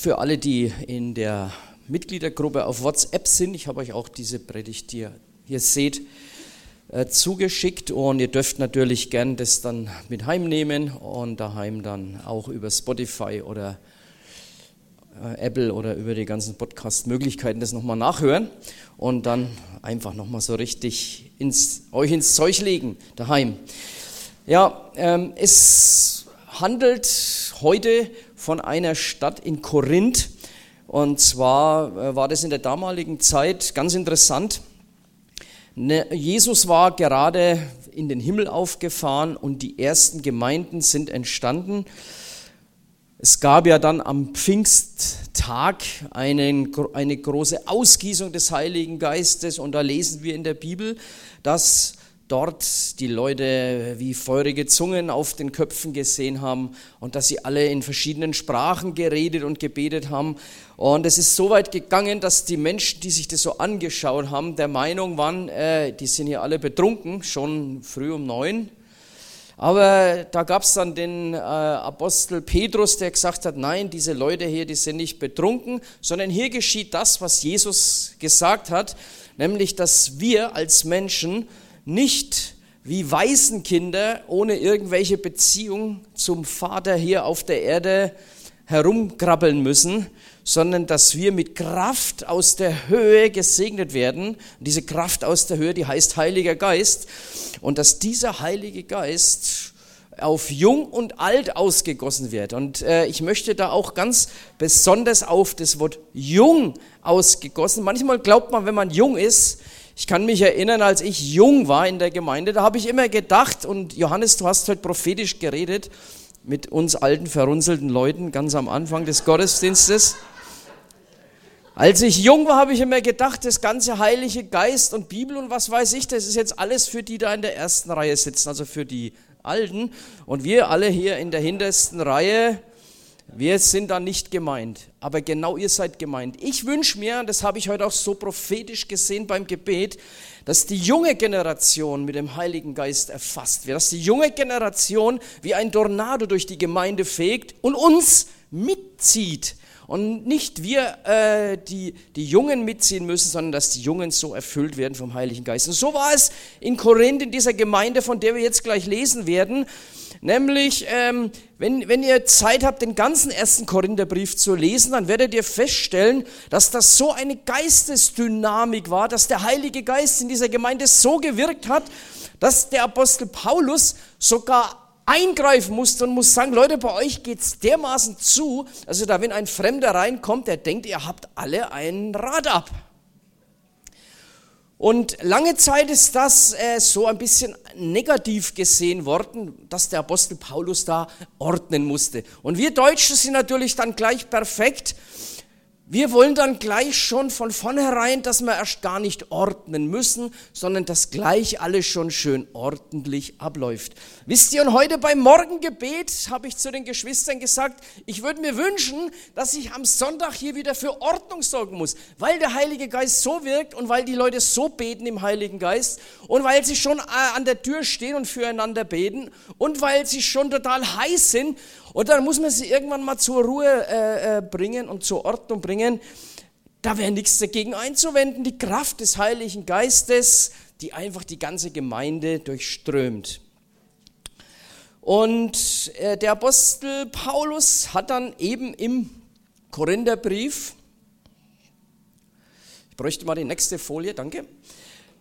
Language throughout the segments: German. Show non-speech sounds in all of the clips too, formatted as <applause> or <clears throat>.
für alle, die in der Mitgliedergruppe auf WhatsApp sind, ich habe euch auch diese Predigt, die ihr hier seht, äh, zugeschickt und ihr dürft natürlich gern das dann mit heimnehmen und daheim dann auch über Spotify oder äh, Apple oder über die ganzen Podcast-Möglichkeiten das nochmal nachhören und dann einfach nochmal so richtig ins, euch ins Zeug legen daheim. Ja, ähm, es handelt heute von einer Stadt in Korinth. Und zwar äh, war das in der damaligen Zeit ganz interessant. Ne, Jesus war gerade in den Himmel aufgefahren und die ersten Gemeinden sind entstanden. Es gab ja dann am Pfingsttag einen, eine große Ausgießung des Heiligen Geistes und da lesen wir in der Bibel, dass dort die Leute wie feurige Zungen auf den Köpfen gesehen haben und dass sie alle in verschiedenen Sprachen geredet und gebetet haben. Und es ist so weit gegangen, dass die Menschen, die sich das so angeschaut haben, der Meinung waren, äh, die sind hier alle betrunken, schon früh um neun. Aber da gab es dann den äh, Apostel Petrus, der gesagt hat, nein, diese Leute hier, die sind nicht betrunken, sondern hier geschieht das, was Jesus gesagt hat, nämlich, dass wir als Menschen nicht wie Waisenkinder ohne irgendwelche Beziehung zum Vater hier auf der Erde herumkrabbeln müssen, sondern dass wir mit Kraft aus der Höhe gesegnet werden. Und diese Kraft aus der Höhe, die heißt Heiliger Geist. Und dass dieser Heilige Geist auf jung und alt ausgegossen wird. Und äh, ich möchte da auch ganz besonders auf das Wort jung ausgegossen. Manchmal glaubt man, wenn man jung ist, ich kann mich erinnern, als ich jung war in der Gemeinde, da habe ich immer gedacht, und Johannes, du hast heute prophetisch geredet mit uns alten, verrunzelten Leuten ganz am Anfang des Gottesdienstes. Als ich jung war, habe ich immer gedacht, das ganze Heilige Geist und Bibel und was weiß ich, das ist jetzt alles für die da in der ersten Reihe sitzen, also für die Alten. Und wir alle hier in der hintersten Reihe, wir sind da nicht gemeint, aber genau ihr seid gemeint. Ich wünsche mir, das habe ich heute auch so prophetisch gesehen beim Gebet, dass die junge Generation mit dem Heiligen Geist erfasst wird, dass die junge Generation wie ein Tornado durch die Gemeinde fegt und uns mitzieht. Und nicht wir, äh, die, die Jungen mitziehen müssen, sondern dass die Jungen so erfüllt werden vom Heiligen Geist. Und so war es in Korinth, in dieser Gemeinde, von der wir jetzt gleich lesen werden. Nämlich, ähm, wenn, wenn ihr Zeit habt, den ganzen ersten Korintherbrief zu lesen, dann werdet ihr feststellen, dass das so eine Geistesdynamik war, dass der Heilige Geist in dieser Gemeinde so gewirkt hat, dass der Apostel Paulus sogar eingreifen musste und muss sagen, Leute, bei euch geht's dermaßen zu, also da wenn ein Fremder reinkommt, der denkt, ihr habt alle ein Rad ab. Und lange Zeit ist das äh, so ein bisschen negativ gesehen worden, dass der Apostel Paulus da ordnen musste. Und wir Deutschen sind natürlich dann gleich perfekt wir wollen dann gleich schon von vornherein, dass wir erst gar nicht ordnen müssen, sondern dass gleich alles schon schön ordentlich abläuft. Wisst ihr, und heute beim Morgengebet habe ich zu den Geschwistern gesagt, ich würde mir wünschen, dass ich am Sonntag hier wieder für Ordnung sorgen muss, weil der Heilige Geist so wirkt und weil die Leute so beten im Heiligen Geist und weil sie schon äh, an der Tür stehen und füreinander beten und weil sie schon total heiß sind und dann muss man sie irgendwann mal zur Ruhe äh, äh, bringen und zur Ordnung bringen. Da wäre nichts dagegen einzuwenden. Die Kraft des Heiligen Geistes, die einfach die ganze Gemeinde durchströmt. Und äh, der Apostel Paulus hat dann eben im Korintherbrief, ich bräuchte mal die nächste Folie, danke,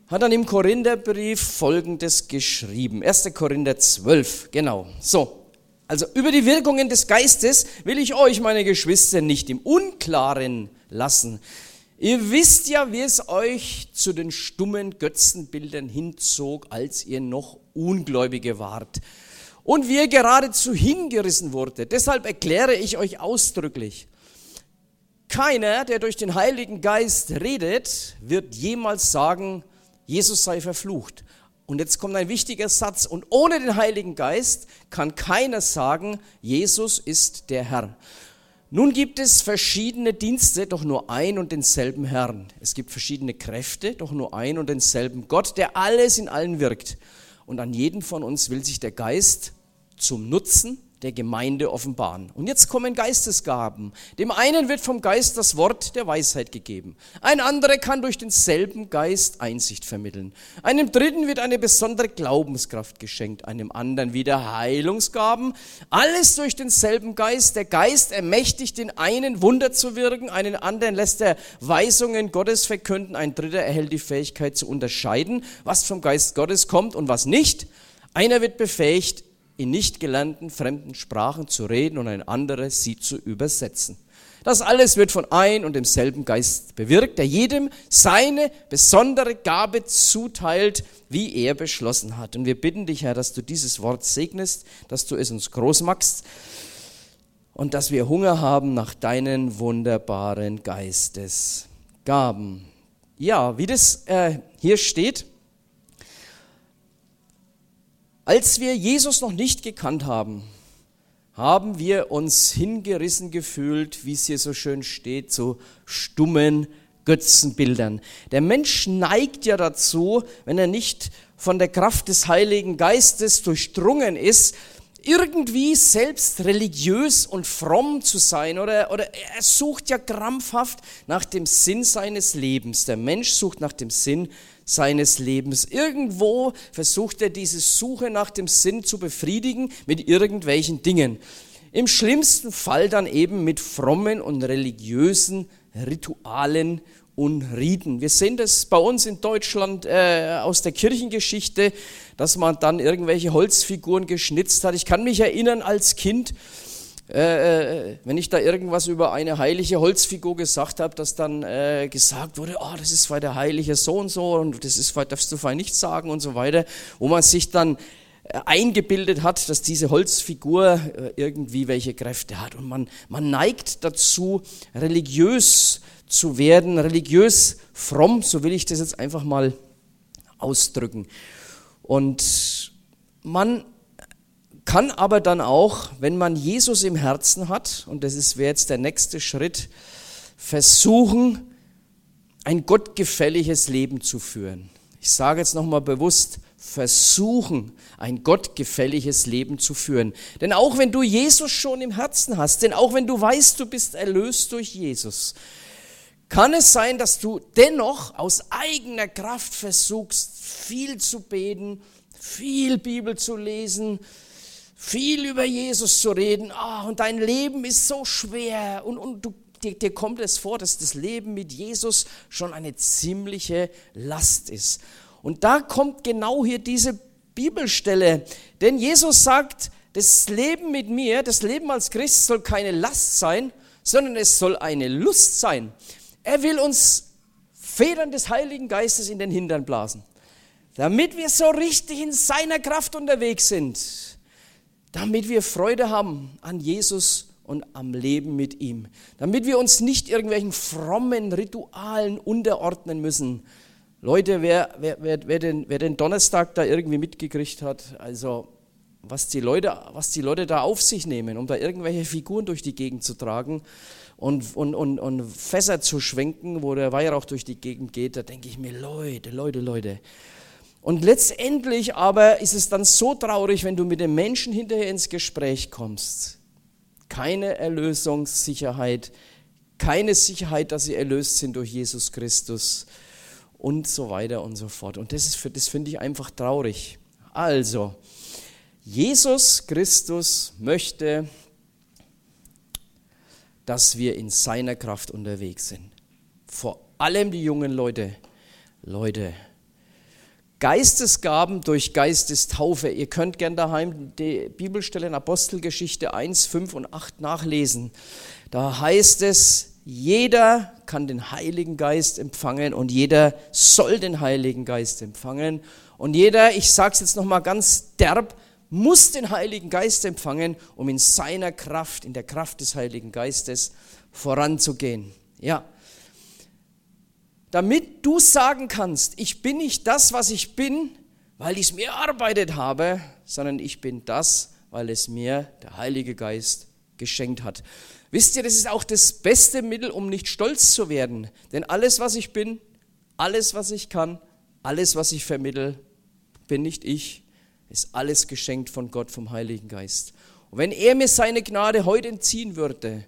hat dann im Korintherbrief Folgendes geschrieben. 1. Korinther 12, genau. So, also über die Wirkungen des Geistes will ich euch, meine Geschwister, nicht im Unklaren lassen. Ihr wisst ja, wie es euch zu den stummen Götzenbildern hinzog, als ihr noch Ungläubige wart. Und wie ihr geradezu hingerissen wurde. Deshalb erkläre ich euch ausdrücklich, keiner, der durch den Heiligen Geist redet, wird jemals sagen, Jesus sei verflucht. Und jetzt kommt ein wichtiger Satz. Und ohne den Heiligen Geist kann keiner sagen, Jesus ist der Herr. Nun gibt es verschiedene Dienste, doch nur ein und denselben Herrn. Es gibt verschiedene Kräfte, doch nur ein und denselben Gott, der alles in allen wirkt. Und an jedem von uns will sich der Geist zum Nutzen der Gemeinde offenbaren. Und jetzt kommen Geistesgaben. Dem einen wird vom Geist das Wort der Weisheit gegeben. Ein anderer kann durch denselben Geist Einsicht vermitteln. Einem dritten wird eine besondere Glaubenskraft geschenkt. Einem anderen wieder Heilungsgaben. Alles durch denselben Geist. Der Geist ermächtigt den einen Wunder zu wirken. Einen anderen lässt er Weisungen Gottes verkünden. Ein dritter erhält die Fähigkeit zu unterscheiden, was vom Geist Gottes kommt und was nicht. Einer wird befähigt, in nicht gelernten fremden Sprachen zu reden und ein anderes sie zu übersetzen. Das alles wird von ein und demselben Geist bewirkt, der jedem seine besondere Gabe zuteilt, wie er beschlossen hat. Und wir bitten dich, Herr, dass du dieses Wort segnest, dass du es uns groß machst und dass wir Hunger haben nach deinen wunderbaren Geistesgaben. Ja, wie das äh, hier steht, als wir Jesus noch nicht gekannt haben, haben wir uns hingerissen gefühlt, wie es hier so schön steht, zu stummen Götzenbildern. Der Mensch neigt ja dazu, wenn er nicht von der Kraft des Heiligen Geistes durchdrungen ist, irgendwie selbst religiös und fromm zu sein oder, oder er sucht ja krampfhaft nach dem Sinn seines Lebens. Der Mensch sucht nach dem Sinn seines Lebens. Irgendwo versucht er diese Suche nach dem Sinn zu befriedigen mit irgendwelchen Dingen. Im schlimmsten Fall dann eben mit frommen und religiösen Ritualen und Riten. Wir sehen das bei uns in Deutschland äh, aus der Kirchengeschichte, dass man dann irgendwelche Holzfiguren geschnitzt hat. Ich kann mich erinnern als Kind, äh, äh, wenn ich da irgendwas über eine heilige Holzfigur gesagt habe, dass dann äh, gesagt wurde, oh, das ist weil der heilige so und so und das ist, darfst du fein nicht sagen und so weiter, wo man sich dann äh, eingebildet hat, dass diese Holzfigur äh, irgendwie welche Kräfte hat und man, man neigt dazu, religiös zu werden, religiös fromm, so will ich das jetzt einfach mal ausdrücken. Und man kann aber dann auch, wenn man Jesus im Herzen hat, und das wäre jetzt der nächste Schritt, versuchen, ein gottgefälliges Leben zu führen. Ich sage jetzt nochmal bewusst, versuchen, ein gottgefälliges Leben zu führen. Denn auch wenn du Jesus schon im Herzen hast, denn auch wenn du weißt, du bist erlöst durch Jesus, kann es sein, dass du dennoch aus eigener Kraft versuchst, viel zu beten, viel Bibel zu lesen, viel über Jesus zu reden, oh, und dein Leben ist so schwer und, und du, dir, dir kommt es vor, dass das Leben mit Jesus schon eine ziemliche Last ist. Und da kommt genau hier diese Bibelstelle, denn Jesus sagt, das Leben mit mir, das Leben als Christ soll keine Last sein, sondern es soll eine Lust sein. Er will uns Federn des Heiligen Geistes in den Hintern blasen, damit wir so richtig in seiner Kraft unterwegs sind damit wir Freude haben an Jesus und am Leben mit ihm, damit wir uns nicht irgendwelchen frommen Ritualen unterordnen müssen. Leute, wer, wer, wer, wer, den, wer den Donnerstag da irgendwie mitgekriegt hat, also was die, Leute, was die Leute da auf sich nehmen, um da irgendwelche Figuren durch die Gegend zu tragen und, und, und, und Fässer zu schwenken, wo der Weihrauch durch die Gegend geht, da denke ich mir, Leute, Leute, Leute, und letztendlich aber ist es dann so traurig, wenn du mit den Menschen hinterher ins Gespräch kommst. Keine Erlösungssicherheit, keine Sicherheit, dass sie erlöst sind durch Jesus Christus und so weiter und so fort. Und das, das finde ich einfach traurig. Also, Jesus Christus möchte, dass wir in seiner Kraft unterwegs sind. Vor allem die jungen Leute. Leute, Geistesgaben durch Geistestaufe. Ihr könnt gern daheim die Bibelstelle in Apostelgeschichte 1, 5 und 8 nachlesen. Da heißt es, jeder kann den Heiligen Geist empfangen und jeder soll den Heiligen Geist empfangen. Und jeder, ich sage es jetzt nochmal ganz derb, muss den Heiligen Geist empfangen, um in seiner Kraft, in der Kraft des Heiligen Geistes voranzugehen. Ja, damit du sagen kannst, ich bin nicht das, was ich bin, weil ich es mir erarbeitet habe, sondern ich bin das, weil es mir der Heilige Geist geschenkt hat. Wisst ihr, das ist auch das beste Mittel, um nicht stolz zu werden. Denn alles, was ich bin, alles, was ich kann, alles, was ich vermittel, bin nicht ich, ist alles geschenkt von Gott, vom Heiligen Geist. Und wenn er mir seine Gnade heute entziehen würde,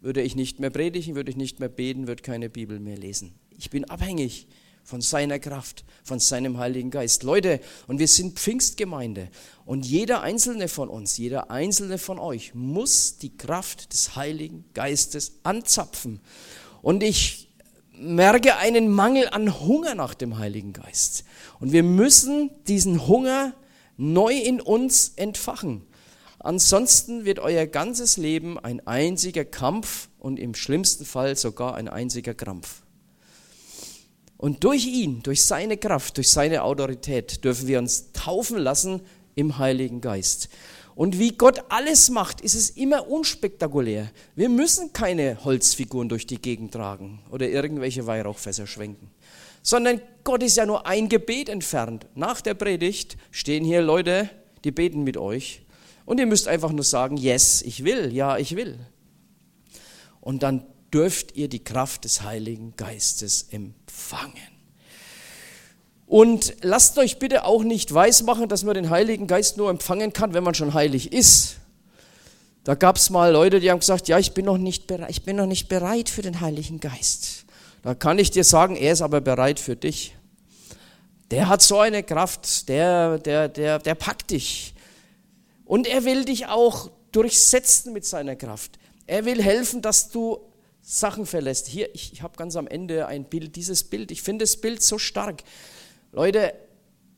würde ich nicht mehr predigen, würde ich nicht mehr beten, würde keine Bibel mehr lesen. Ich bin abhängig von seiner Kraft, von seinem Heiligen Geist. Leute, und wir sind Pfingstgemeinde. Und jeder einzelne von uns, jeder einzelne von euch muss die Kraft des Heiligen Geistes anzapfen. Und ich merke einen Mangel an Hunger nach dem Heiligen Geist. Und wir müssen diesen Hunger neu in uns entfachen. Ansonsten wird euer ganzes Leben ein einziger Kampf und im schlimmsten Fall sogar ein einziger Krampf. Und durch ihn, durch seine Kraft, durch seine Autorität dürfen wir uns taufen lassen im Heiligen Geist. Und wie Gott alles macht, ist es immer unspektakulär. Wir müssen keine Holzfiguren durch die Gegend tragen oder irgendwelche Weihrauchfässer schwenken, sondern Gott ist ja nur ein Gebet entfernt. Nach der Predigt stehen hier Leute, die beten mit euch und ihr müsst einfach nur sagen, yes, ich will, ja, ich will. Und dann dürft ihr die Kraft des Heiligen Geistes empfangen. Und lasst euch bitte auch nicht weismachen, dass man den Heiligen Geist nur empfangen kann, wenn man schon heilig ist. Da gab es mal Leute, die haben gesagt, ja, ich bin, noch nicht bereit, ich bin noch nicht bereit für den Heiligen Geist. Da kann ich dir sagen, er ist aber bereit für dich. Der hat so eine Kraft, der, der, der, der packt dich. Und er will dich auch durchsetzen mit seiner Kraft. Er will helfen, dass du Sachen verlässt. Hier, ich, ich habe ganz am Ende ein Bild, dieses Bild. Ich finde das Bild so stark. Leute,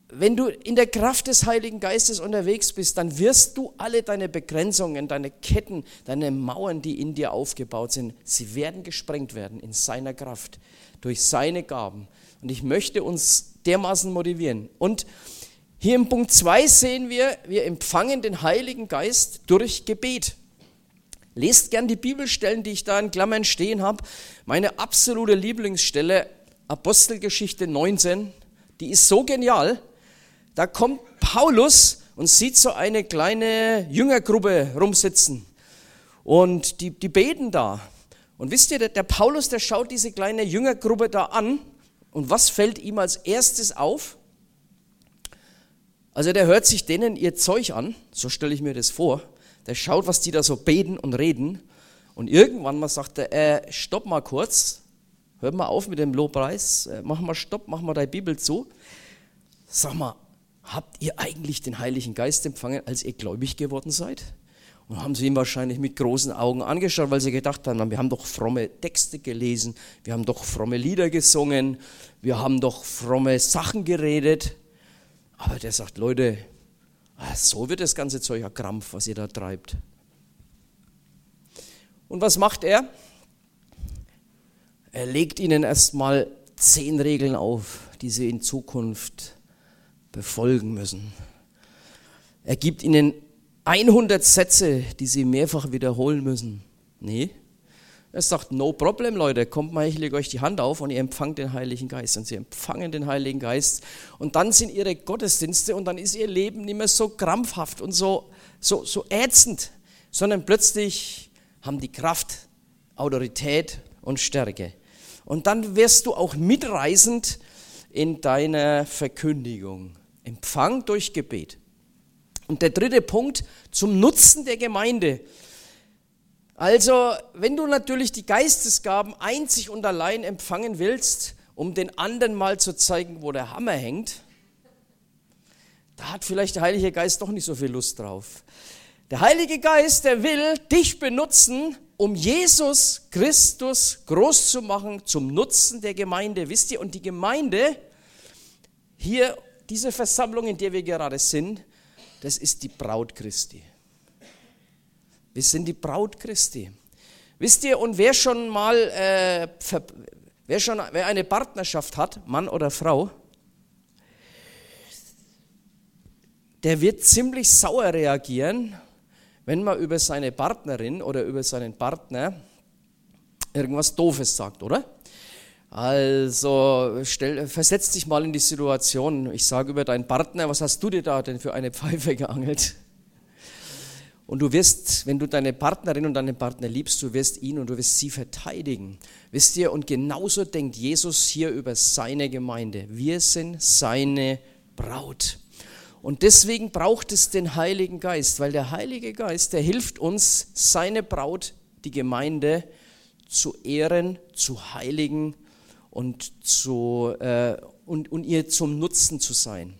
wenn du in der Kraft des Heiligen Geistes unterwegs bist, dann wirst du alle deine Begrenzungen, deine Ketten, deine Mauern, die in dir aufgebaut sind, sie werden gesprengt werden in seiner Kraft, durch seine Gaben. Und ich möchte uns dermaßen motivieren. Und hier im Punkt 2 sehen wir, wir empfangen den Heiligen Geist durch Gebet. Lest gern die Bibelstellen, die ich da in Klammern stehen habe. Meine absolute Lieblingsstelle, Apostelgeschichte 19, die ist so genial. Da kommt Paulus und sieht so eine kleine Jüngergruppe rumsitzen. Und die, die beten da. Und wisst ihr, der, der Paulus, der schaut diese kleine Jüngergruppe da an. Und was fällt ihm als erstes auf? Also der hört sich denen ihr Zeug an, so stelle ich mir das vor der schaut, was die da so beten und reden. Und irgendwann mal sagt er, äh, stopp mal kurz, hör mal auf mit dem Lobpreis, äh, mach mal Stopp, mach mal deine Bibel zu. Sag mal, habt ihr eigentlich den Heiligen Geist empfangen, als ihr gläubig geworden seid? Und haben sie ihn wahrscheinlich mit großen Augen angeschaut, weil sie gedacht haben, wir haben doch fromme Texte gelesen, wir haben doch fromme Lieder gesungen, wir haben doch fromme Sachen geredet. Aber der sagt, Leute, so wird das ganze Zeug ein Krampf, was ihr da treibt. Und was macht er? Er legt ihnen erstmal zehn Regeln auf, die sie in Zukunft befolgen müssen. Er gibt ihnen 100 Sätze, die sie mehrfach wiederholen müssen. Nee, er sagt, no problem, Leute, kommt mal, ich lege euch die Hand auf und ihr empfangt den Heiligen Geist. Und sie empfangen den Heiligen Geist. Und dann sind ihre Gottesdienste und dann ist ihr Leben nicht mehr so krampfhaft und so, so, so ätzend, sondern plötzlich haben die Kraft, Autorität und Stärke. Und dann wirst du auch mitreisend in deiner Verkündigung. Empfang durch Gebet. Und der dritte Punkt zum Nutzen der Gemeinde. Also, wenn du natürlich die Geistesgaben einzig und allein empfangen willst, um den anderen mal zu zeigen, wo der Hammer hängt, da hat vielleicht der Heilige Geist doch nicht so viel Lust drauf. Der Heilige Geist, der will dich benutzen, um Jesus Christus groß zu machen zum Nutzen der Gemeinde. Wisst ihr, und die Gemeinde, hier, diese Versammlung, in der wir gerade sind, das ist die Braut Christi. Wir sind die Braut Christi. Wisst ihr, und wer schon mal, äh, wer schon, wer eine Partnerschaft hat, Mann oder Frau, der wird ziemlich sauer reagieren, wenn man über seine Partnerin oder über seinen Partner irgendwas Doofes sagt, oder? Also stell, versetz dich mal in die Situation. Ich sage über deinen Partner, was hast du dir da denn für eine Pfeife geangelt? Und du wirst, wenn du deine Partnerin und deinen Partner liebst, du wirst ihn und du wirst sie verteidigen. Wisst ihr, und genauso denkt Jesus hier über seine Gemeinde. Wir sind seine Braut. Und deswegen braucht es den Heiligen Geist, weil der Heilige Geist, der hilft uns, seine Braut, die Gemeinde, zu ehren, zu heiligen und, zu, äh, und, und ihr zum Nutzen zu sein.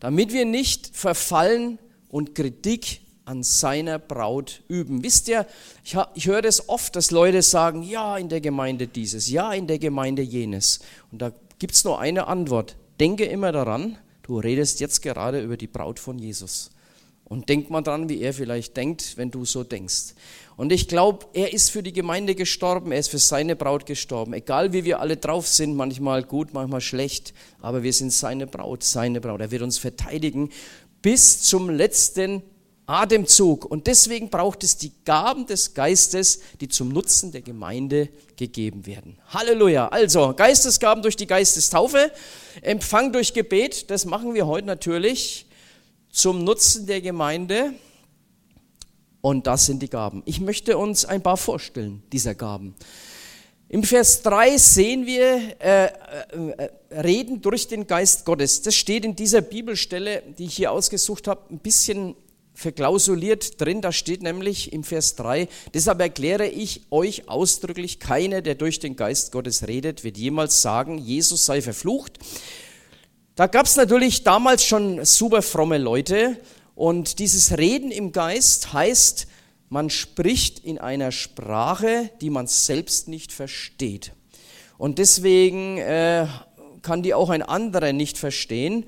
Damit wir nicht verfallen und Kritik an seiner Braut üben. Wisst ihr, ich, ich höre das oft, dass Leute sagen, ja, in der Gemeinde dieses, ja, in der Gemeinde jenes. Und da gibt es nur eine Antwort. Denke immer daran, du redest jetzt gerade über die Braut von Jesus. Und denk mal dran, wie er vielleicht denkt, wenn du so denkst. Und ich glaube, er ist für die Gemeinde gestorben, er ist für seine Braut gestorben. Egal wie wir alle drauf sind, manchmal gut, manchmal schlecht, aber wir sind seine Braut, seine Braut. Er wird uns verteidigen bis zum letzten Atemzug. Und deswegen braucht es die Gaben des Geistes, die zum Nutzen der Gemeinde gegeben werden. Halleluja. Also Geistesgaben durch die Geistestaufe, Empfang durch Gebet, das machen wir heute natürlich zum Nutzen der Gemeinde. Und das sind die Gaben. Ich möchte uns ein paar vorstellen, dieser Gaben. Im Vers 3 sehen wir äh, äh, Reden durch den Geist Gottes. Das steht in dieser Bibelstelle, die ich hier ausgesucht habe, ein bisschen verklausuliert drin, da steht nämlich im Vers 3, deshalb erkläre ich euch ausdrücklich, keiner, der durch den Geist Gottes redet, wird jemals sagen, Jesus sei verflucht. Da gab es natürlich damals schon super fromme Leute und dieses Reden im Geist heißt, man spricht in einer Sprache, die man selbst nicht versteht. Und deswegen äh, kann die auch ein anderer nicht verstehen.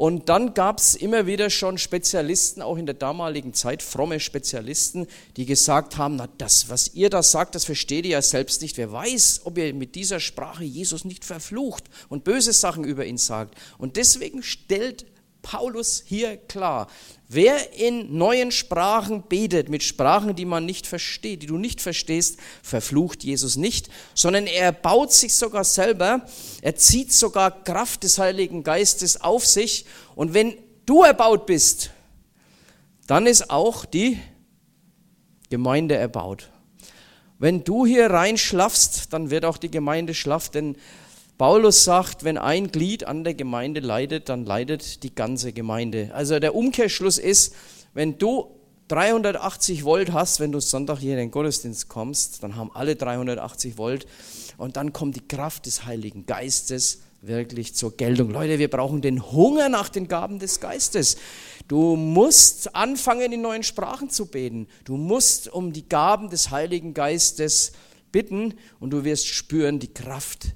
Und dann gab es immer wieder schon Spezialisten, auch in der damaligen Zeit, fromme Spezialisten, die gesagt haben, na das, was ihr da sagt, das versteht ihr ja selbst nicht. Wer weiß, ob ihr mit dieser Sprache Jesus nicht verflucht und böse Sachen über ihn sagt. Und deswegen stellt Paulus hier klar, wer in neuen Sprachen betet, mit Sprachen, die man nicht versteht, die du nicht verstehst, verflucht Jesus nicht, sondern er baut sich sogar selber, er zieht sogar Kraft des Heiligen Geistes auf sich und wenn du erbaut bist, dann ist auch die Gemeinde erbaut. Wenn du hier rein schlaffst, dann wird auch die Gemeinde schlaff, denn Paulus sagt, wenn ein Glied an der Gemeinde leidet, dann leidet die ganze Gemeinde. Also der Umkehrschluss ist, wenn du 380 Volt hast, wenn du Sonntag hier in den Gottesdienst kommst, dann haben alle 380 Volt und dann kommt die Kraft des Heiligen Geistes wirklich zur Geltung. Leute, wir brauchen den Hunger nach den Gaben des Geistes. Du musst anfangen, in neuen Sprachen zu beten. Du musst um die Gaben des Heiligen Geistes bitten und du wirst spüren die Kraft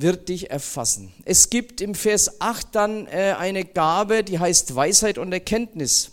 wird dich erfassen. Es gibt im Vers 8 dann äh, eine Gabe, die heißt Weisheit und Erkenntnis.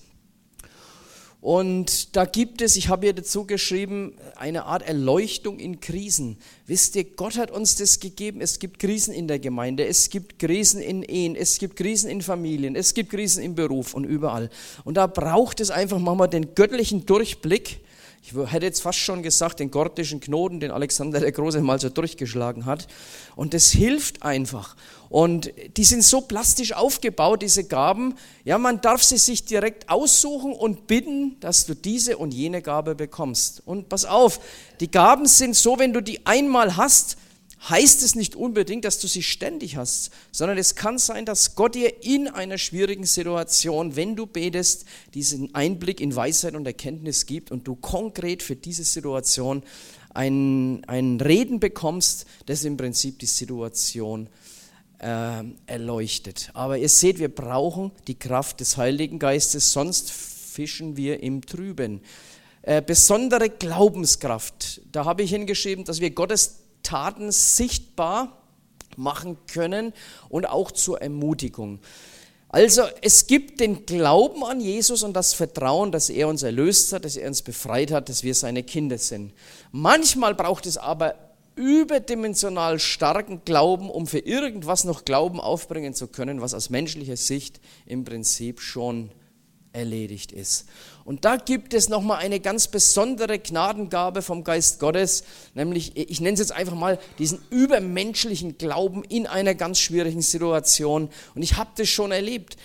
Und da gibt es, ich habe hier dazu geschrieben, eine Art Erleuchtung in Krisen. Wisst ihr, Gott hat uns das gegeben. Es gibt Krisen in der Gemeinde, es gibt Krisen in Ehen, es gibt Krisen in Familien, es gibt Krisen im Beruf und überall. Und da braucht es einfach mal den göttlichen Durchblick, ich hätte jetzt fast schon gesagt, den gordischen Knoten, den Alexander der Große mal so durchgeschlagen hat. Und das hilft einfach. Und die sind so plastisch aufgebaut, diese Gaben. Ja, man darf sie sich direkt aussuchen und bitten, dass du diese und jene Gabe bekommst. Und pass auf, die Gaben sind so, wenn du die einmal hast, heißt es nicht unbedingt, dass du sie ständig hast, sondern es kann sein, dass Gott dir in einer schwierigen Situation, wenn du betest, diesen Einblick in Weisheit und Erkenntnis gibt und du konkret für diese Situation ein, ein Reden bekommst, das im Prinzip die Situation äh, erleuchtet. Aber ihr seht, wir brauchen die Kraft des Heiligen Geistes, sonst fischen wir im Trüben. Äh, besondere Glaubenskraft, da habe ich hingeschrieben, dass wir Gottes Taten sichtbar machen können und auch zur Ermutigung. Also es gibt den Glauben an Jesus und das Vertrauen, dass er uns erlöst hat, dass er uns befreit hat, dass wir seine Kinder sind. Manchmal braucht es aber überdimensional starken Glauben, um für irgendwas noch Glauben aufbringen zu können, was aus menschlicher Sicht im Prinzip schon erledigt ist. Und da gibt es nochmal eine ganz besondere Gnadengabe vom Geist Gottes, nämlich, ich nenne es jetzt einfach mal, diesen übermenschlichen Glauben in einer ganz schwierigen Situation. Und ich habe das schon erlebt,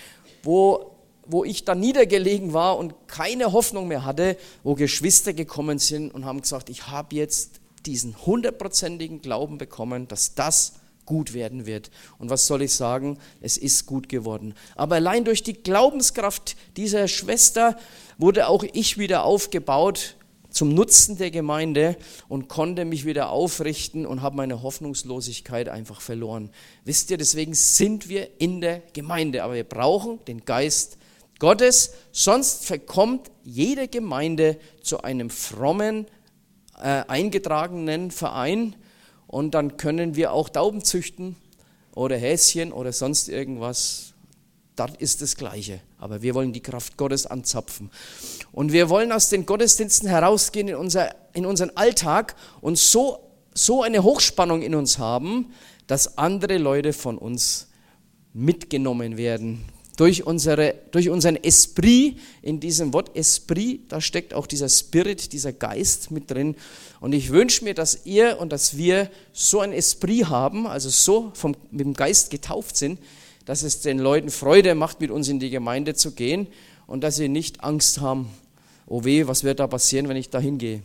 wo, wo ich da niedergelegen war und keine Hoffnung mehr hatte, wo Geschwister gekommen sind und haben gesagt, ich habe jetzt diesen hundertprozentigen Glauben bekommen, dass das gut werden wird. Und was soll ich sagen? Es ist gut geworden. Aber allein durch die Glaubenskraft dieser Schwester wurde auch ich wieder aufgebaut zum Nutzen der Gemeinde und konnte mich wieder aufrichten und habe meine Hoffnungslosigkeit einfach verloren. Wisst ihr, deswegen sind wir in der Gemeinde, aber wir brauchen den Geist Gottes, sonst verkommt jede Gemeinde zu einem frommen, äh, eingetragenen Verein und dann können wir auch Tauben züchten oder Häschen oder sonst irgendwas. Das ist das Gleiche. Aber wir wollen die Kraft Gottes anzapfen. Und wir wollen aus den Gottesdiensten herausgehen in, unser, in unseren Alltag und so, so eine Hochspannung in uns haben, dass andere Leute von uns mitgenommen werden. Durch, unsere, durch unseren Esprit, in diesem Wort Esprit, da steckt auch dieser Spirit, dieser Geist mit drin. Und ich wünsche mir, dass ihr und dass wir so ein Esprit haben, also so vom, mit dem Geist getauft sind, dass es den Leuten Freude macht, mit uns in die Gemeinde zu gehen und dass sie nicht Angst haben, oh weh, was wird da passieren, wenn ich da hingehe.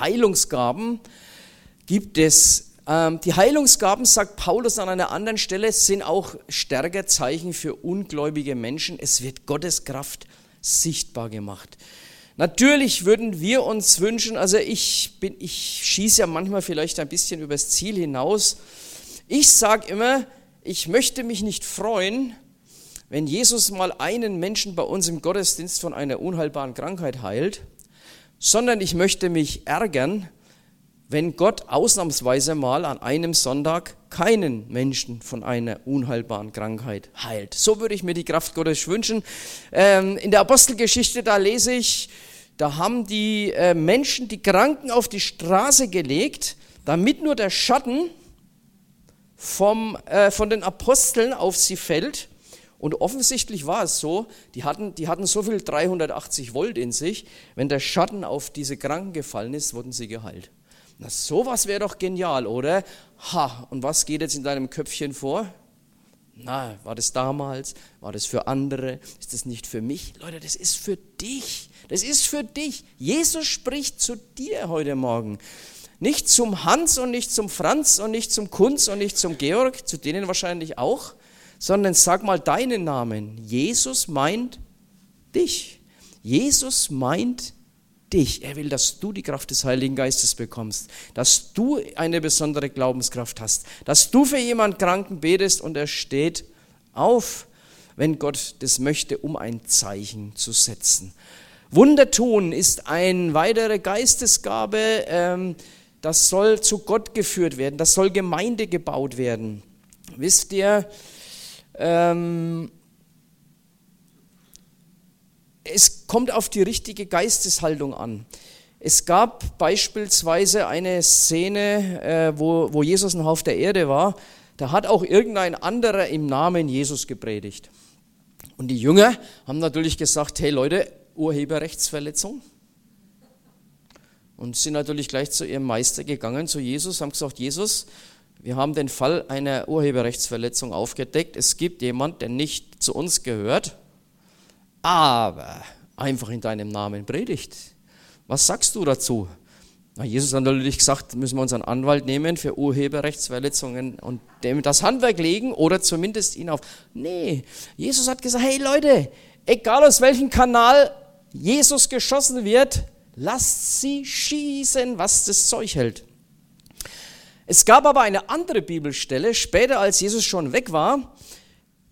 Heilungsgaben gibt es. Ähm, die Heilungsgaben, sagt Paulus an einer anderen Stelle, sind auch stärker Zeichen für ungläubige Menschen. Es wird Gottes Kraft sichtbar gemacht. Natürlich würden wir uns wünschen, also ich, bin, ich schieße ja manchmal vielleicht ein bisschen übers Ziel hinaus. Ich sage immer, ich möchte mich nicht freuen, wenn Jesus mal einen Menschen bei uns im Gottesdienst von einer unheilbaren Krankheit heilt, sondern ich möchte mich ärgern, wenn Gott ausnahmsweise mal an einem Sonntag keinen Menschen von einer unheilbaren Krankheit heilt. So würde ich mir die Kraft Gottes wünschen. Ähm, in der Apostelgeschichte, da lese ich, da haben die äh, Menschen die Kranken auf die Straße gelegt, damit nur der Schatten vom, äh, von den Aposteln auf sie fällt. Und offensichtlich war es so, die hatten, die hatten so viel 380 Volt in sich, wenn der Schatten auf diese Kranken gefallen ist, wurden sie geheilt. Na, sowas wäre doch genial, oder? Ha, und was geht jetzt in deinem Köpfchen vor? Na, war das damals? War das für andere? Ist das nicht für mich? Leute, das ist für dich. Das ist für dich. Jesus spricht zu dir heute Morgen. Nicht zum Hans und nicht zum Franz und nicht zum Kunz und nicht zum Georg, zu denen wahrscheinlich auch, sondern sag mal deinen Namen. Jesus meint dich. Jesus meint dich. Er will, dass du die Kraft des Heiligen Geistes bekommst, dass du eine besondere Glaubenskraft hast, dass du für jemanden Kranken betest und er steht auf, wenn Gott das möchte, um ein Zeichen zu setzen. Wunder tun ist eine weitere Geistesgabe. Ähm, das soll zu Gott geführt werden, das soll Gemeinde gebaut werden. Wisst ihr, ähm, es kommt auf die richtige Geisteshaltung an. Es gab beispielsweise eine Szene, äh, wo, wo Jesus noch auf der Erde war. Da hat auch irgendein anderer im Namen Jesus gepredigt. Und die Jünger haben natürlich gesagt, hey Leute, Urheberrechtsverletzung und sind natürlich gleich zu ihrem Meister gegangen, zu Jesus, haben gesagt, Jesus, wir haben den Fall einer Urheberrechtsverletzung aufgedeckt. Es gibt jemand, der nicht zu uns gehört, aber einfach in deinem Namen predigt. Was sagst du dazu? Na, Jesus hat natürlich gesagt, müssen wir unseren Anwalt nehmen für Urheberrechtsverletzungen und dem das Handwerk legen oder zumindest ihn auf. Nee, Jesus hat gesagt, hey Leute, egal aus welchem Kanal Jesus geschossen wird, Lasst sie schießen, was das Zeug hält. Es gab aber eine andere Bibelstelle, später als Jesus schon weg war,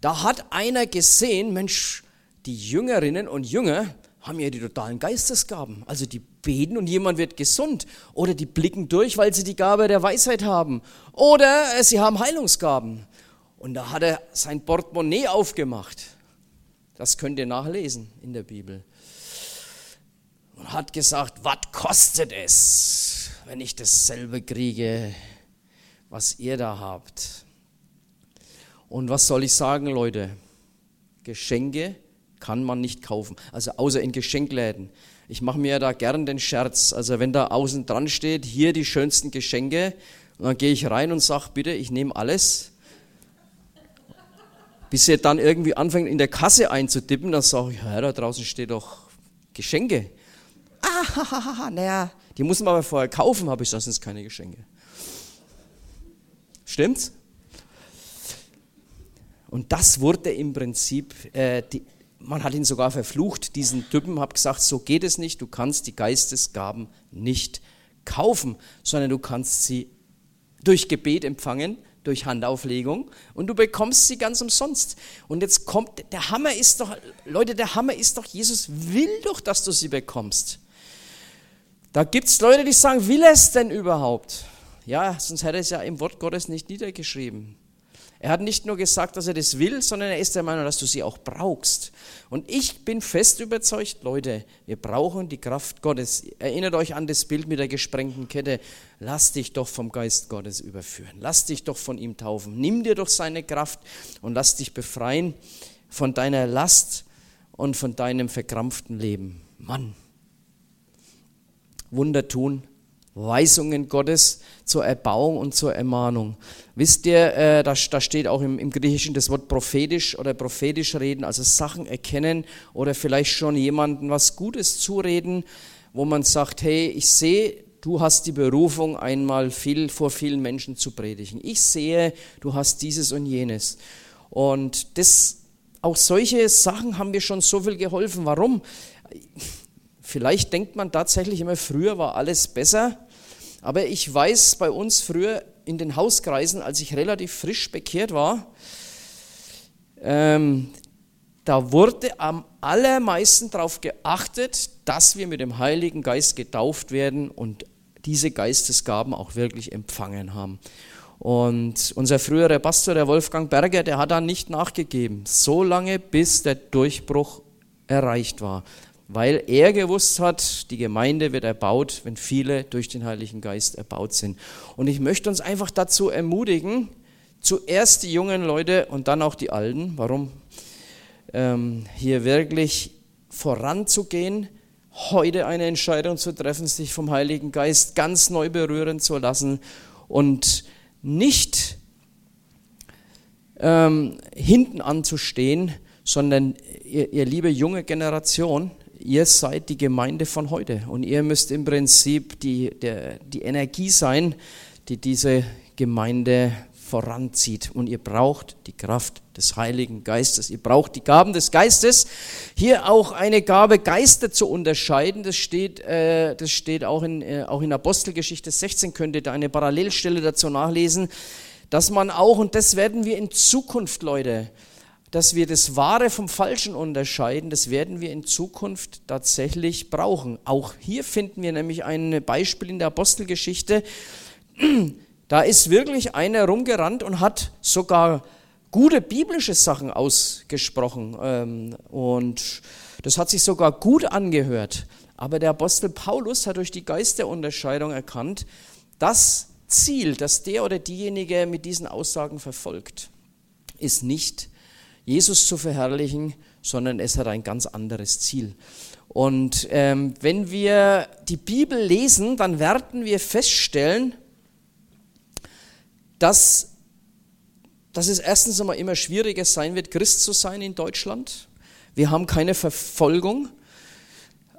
da hat einer gesehen, Mensch, die Jüngerinnen und Jünger haben ja die totalen Geistesgaben. Also die beten und jemand wird gesund. Oder die blicken durch, weil sie die Gabe der Weisheit haben. Oder sie haben Heilungsgaben. Und da hat er sein Portemonnaie aufgemacht. Das könnt ihr nachlesen in der Bibel und hat gesagt, was kostet es, wenn ich dasselbe kriege, was ihr da habt. Und was soll ich sagen, Leute? Geschenke kann man nicht kaufen, also außer in Geschenkläden. Ich mache mir da gern den Scherz, also wenn da außen dran steht, hier die schönsten Geschenke, und dann gehe ich rein und sage, bitte, ich nehme alles. Bis ihr dann irgendwie anfängt, in der Kasse einzutippen, dann sage ich, ja, da draußen steht doch Geschenke. Ah, naja, die muss man aber vorher kaufen, habe ich sonst keine Geschenke. Stimmt's? Und das wurde im Prinzip, äh, die, man hat ihn sogar verflucht, diesen Typen, hat gesagt, so geht es nicht, du kannst die Geistesgaben nicht kaufen, sondern du kannst sie durch Gebet empfangen, durch Handauflegung und du bekommst sie ganz umsonst. Und jetzt kommt, der Hammer ist doch, Leute, der Hammer ist doch, Jesus will doch, dass du sie bekommst. Da gibt es Leute, die sagen, will er es denn überhaupt? Ja, sonst hätte er es ja im Wort Gottes nicht niedergeschrieben. Er hat nicht nur gesagt, dass er das will, sondern er ist der Meinung, dass du sie auch brauchst. Und ich bin fest überzeugt, Leute, wir brauchen die Kraft Gottes. Erinnert euch an das Bild mit der gesprengten Kette. Lass dich doch vom Geist Gottes überführen. Lass dich doch von ihm taufen. Nimm dir doch seine Kraft und lass dich befreien von deiner Last und von deinem verkrampften Leben. Mann. Wunder tun, Weisungen Gottes zur Erbauung und zur Ermahnung. Wisst ihr, äh, da, da, steht auch im, im, Griechischen das Wort prophetisch oder prophetisch reden, also Sachen erkennen oder vielleicht schon jemandem was Gutes zureden, wo man sagt, hey, ich sehe, du hast die Berufung, einmal viel, vor vielen Menschen zu predigen. Ich sehe, du hast dieses und jenes. Und das, auch solche Sachen haben mir schon so viel geholfen. Warum? Vielleicht denkt man tatsächlich immer, früher war alles besser. Aber ich weiß bei uns früher in den Hauskreisen, als ich relativ frisch bekehrt war, ähm, da wurde am allermeisten darauf geachtet, dass wir mit dem Heiligen Geist getauft werden und diese Geistesgaben auch wirklich empfangen haben. Und unser früherer Pastor, der Wolfgang Berger, der hat da nicht nachgegeben, so lange bis der Durchbruch erreicht war weil er gewusst hat, die Gemeinde wird erbaut, wenn viele durch den Heiligen Geist erbaut sind. Und ich möchte uns einfach dazu ermutigen, zuerst die jungen Leute und dann auch die Alten, warum ähm, hier wirklich voranzugehen, heute eine Entscheidung zu treffen, sich vom Heiligen Geist ganz neu berühren zu lassen und nicht ähm, hinten anzustehen, sondern ihr, ihr liebe junge Generation, ihr seid die Gemeinde von heute und ihr müsst im Prinzip die, der, die Energie sein, die diese Gemeinde voranzieht. Und ihr braucht die Kraft des Heiligen Geistes. Ihr braucht die Gaben des Geistes. Hier auch eine Gabe, Geister zu unterscheiden. Das steht, äh, das steht auch, in, äh, auch in Apostelgeschichte 16, könnt ihr da eine Parallelstelle dazu nachlesen, dass man auch, und das werden wir in Zukunft, Leute, dass wir das Wahre vom Falschen unterscheiden, das werden wir in Zukunft tatsächlich brauchen. Auch hier finden wir nämlich ein Beispiel in der Apostelgeschichte. <clears throat> Da ist wirklich einer rumgerannt und hat sogar gute biblische Sachen ausgesprochen. Ähm, und das hat sich sogar gut angehört. Aber der Apostel Paulus hat durch die Geisterunterscheidung erkannt, das Ziel, das der oder diejenige mit diesen Aussagen verfolgt, ist nicht Jesus zu verherrlichen, sondern es hat ein ganz anderes Ziel. Und ähm, wenn wir die Bibel lesen, dann werden wir feststellen, dass, dass es erstens einmal immer schwieriger sein wird, Christ zu sein in Deutschland. Wir haben keine Verfolgung.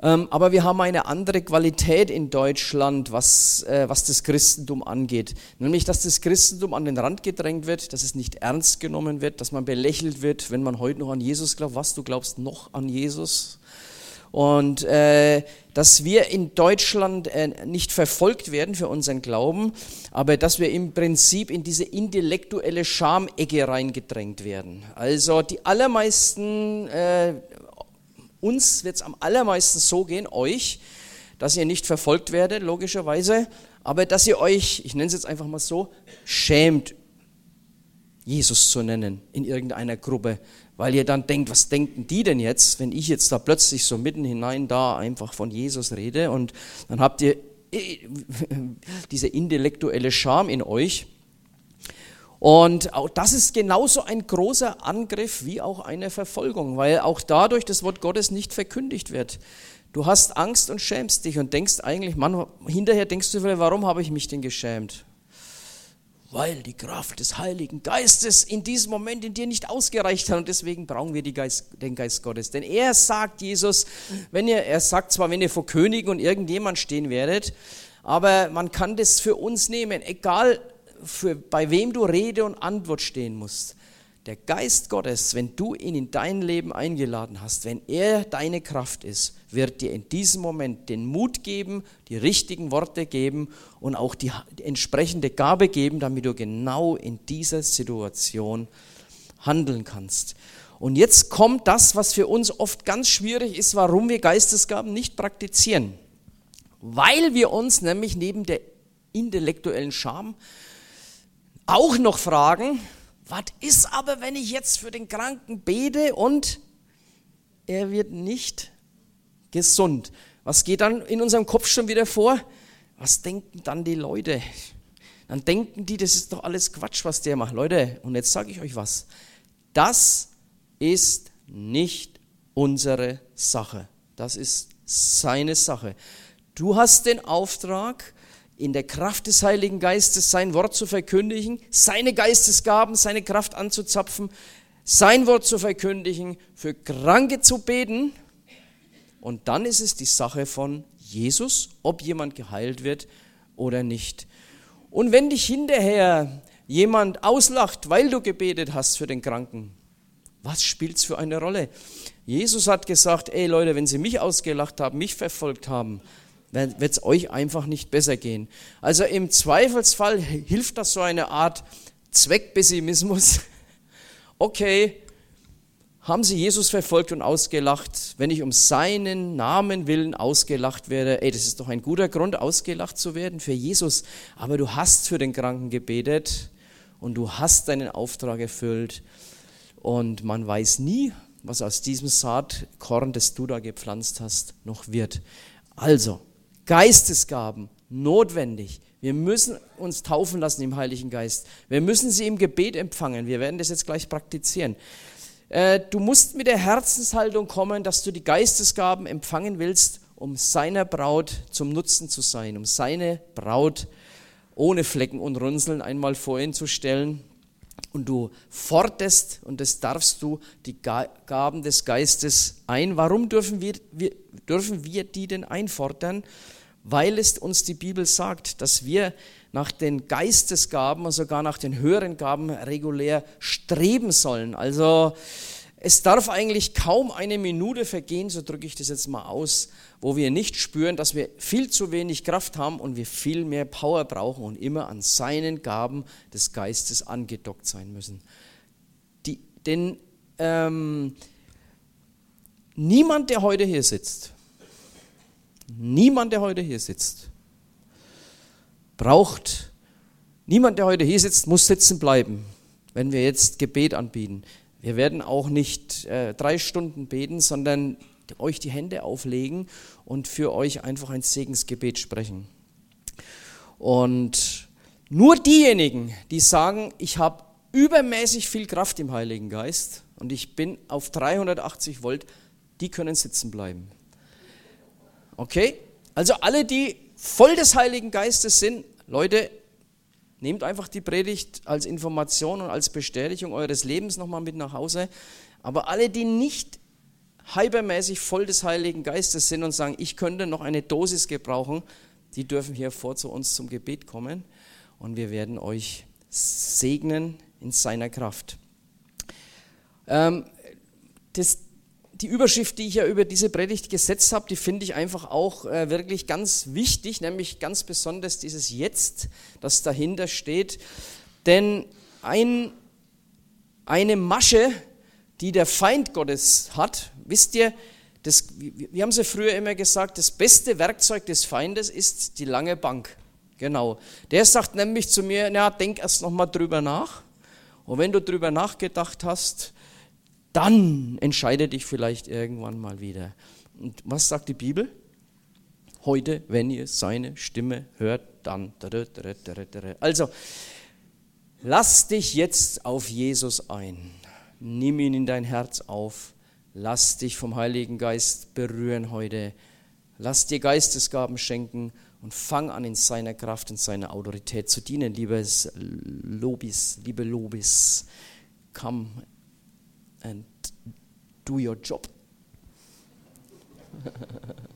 Ähm, aber wir haben eine andere Qualität in Deutschland, was, äh, was das Christentum angeht. Nämlich, dass das Christentum an den Rand gedrängt wird, dass es nicht ernst genommen wird, dass man belächelt wird, wenn man heute noch an Jesus glaubt. Was, du glaubst noch an Jesus? Und äh, dass wir in Deutschland äh, nicht verfolgt werden für unseren Glauben, aber dass wir im Prinzip in diese intellektuelle Schamecke reingedrängt werden. Also die allermeisten äh, uns wird es am allermeisten so gehen, euch, dass ihr nicht verfolgt werdet, logischerweise, aber dass ihr euch, ich nenne es jetzt einfach mal so, schämt, Jesus zu nennen in irgendeiner Gruppe, weil ihr dann denkt, was denken die denn jetzt, wenn ich jetzt da plötzlich so mitten hinein da einfach von Jesus rede und dann habt ihr <laughs> diese intellektuelle Scham in euch und auch das ist genauso ein großer Angriff wie auch eine Verfolgung, weil auch dadurch das Wort Gottes nicht verkündigt wird. Du hast Angst und schämst dich und denkst eigentlich, Mann, hinterher denkst du, warum habe ich mich denn geschämt? Weil die Kraft des Heiligen Geistes in diesem Moment in dir nicht ausgereicht hat und deswegen brauchen wir Geist, den Geist Gottes. Denn er sagt, Jesus, wenn ihr, er sagt zwar, wenn ihr vor Königen und irgendjemand stehen werdet, aber man kann das für uns nehmen, egal für, bei wem du Rede und Antwort stehen musst. der Geist Gottes, wenn du ihn in dein Leben eingeladen hast, wenn er deine Kraft ist, wird dir in diesem Moment den Mut geben, die richtigen Worte geben und auch die entsprechende Gabe geben, damit du genau in dieser Situation handeln kannst. Und jetzt kommt das, was für uns oft ganz schwierig ist, warum wir Geistesgaben nicht praktizieren. Weil wir uns nämlich neben der intellektuellen Scham auch noch fragen, was ist aber, wenn ich jetzt für den Kranken bete und er wird nicht gesund? Was geht dann in unserem Kopf schon wieder vor? Was denken dann die Leute? Dann denken die, das ist doch alles Quatsch, was der macht. Leute, und jetzt sage ich euch was. Das ist nicht unsere Sache. Das ist seine Sache. Du hast den Auftrag, in der Kraft des Heiligen Geistes sein Wort zu verkündigen, seine Geistesgaben, seine Kraft anzuzapfen, sein Wort zu verkündigen, für Kranke zu beten. Und dann ist es die Sache von Jesus, ob jemand geheilt wird oder nicht. Und wenn dich hinterher jemand auslacht, weil du gebetet hast für den Kranken, was spielt es für eine Rolle? Jesus hat gesagt, ey Leute, wenn sie mich ausgelacht haben, mich verfolgt haben, wird es euch einfach nicht besser gehen. Also im Zweifelsfall hilft das so eine Art Zweckpessimismus. <laughs> Okay, haben sie Jesus verfolgt und ausgelacht, wenn ich um seinen Namen willen ausgelacht werde, ey, das ist doch ein guter Grund, ausgelacht zu werden für Jesus. Aber du hast für den Kranken gebetet und du hast deinen Auftrag erfüllt und man weiß nie, was aus diesem Saatkorn, das du da gepflanzt hast, noch wird. Also, Geistesgaben, notwendig. Wir müssen uns taufen lassen im Heiligen Geist. Wir müssen sie im Gebet empfangen. Wir werden das jetzt gleich praktizieren. Äh, du musst mit der Herzenshaltung kommen, dass du die Geistesgaben empfangen willst, um seiner Braut zum Nutzen zu sein, um seine Braut ohne Flecken und Runzeln einmal vor ihn zu stellen. Und du forderst, und das darfst du, die Gaben des Geistes ein. Warum dürfen wir, wir, dürfen wir die denn einfordern? Weil es uns die Bibel sagt, dass wir nach den Geistesgaben und sogar nach den höheren Gaben regulär streben sollen. Also es darf eigentlich kaum eine Minute vergehen, so drücke ich das jetzt mal aus, wo wir nicht spüren, dass wir viel zu wenig Kraft haben und wir viel mehr Power brauchen und immer an seinen Gaben des Geistes angedockt sein müssen. Die, denn ähm, niemand, der heute hier sitzt, Niemand, der heute hier sitzt, braucht, niemand, der heute hier sitzt, muss sitzen bleiben, wenn wir jetzt Gebet anbieten. Wir werden auch nicht äh, drei Stunden beten, sondern euch die Hände auflegen und für euch einfach ein Segensgebet sprechen. Und nur diejenigen, die sagen, ich habe übermäßig viel Kraft im Heiligen Geist und ich bin auf 380 Volt, die können sitzen bleiben. Okay? Also alle, die voll des Heiligen Geistes sind, Leute, nehmt einfach die Predigt als Information und als Bestätigung eures Lebens nochmal mit nach Hause. Aber alle, die nicht hypermäßig voll des Heiligen Geistes sind und sagen, ich könnte noch eine Dosis gebrauchen, die dürfen hier vor zu uns zum Gebet kommen und wir werden euch segnen in seiner Kraft. Ähm, das die Überschrift, die ich ja über diese Predigt gesetzt habe, die finde ich einfach auch äh, wirklich ganz wichtig, nämlich ganz besonders dieses Jetzt, das dahinter steht. Denn ein, eine Masche, die der Feind Gottes hat, wisst ihr, das, wir haben sie früher immer gesagt, das beste Werkzeug des Feindes ist die lange Bank. Genau. Der sagt nämlich zu mir, na, denk erst nochmal drüber nach. Und wenn du drüber nachgedacht hast, dann entscheide dich vielleicht irgendwann mal wieder. Und was sagt die Bibel? Heute, wenn ihr seine Stimme hört, dann. Also, lass dich jetzt auf Jesus ein. Nimm ihn in dein Herz auf. Lass dich vom Heiligen Geist berühren heute. Lass dir Geistesgaben schenken und fang an, in seiner Kraft und seiner Autorität zu dienen, liebes Lobis, liebe Lobis. Come and do your job. <laughs>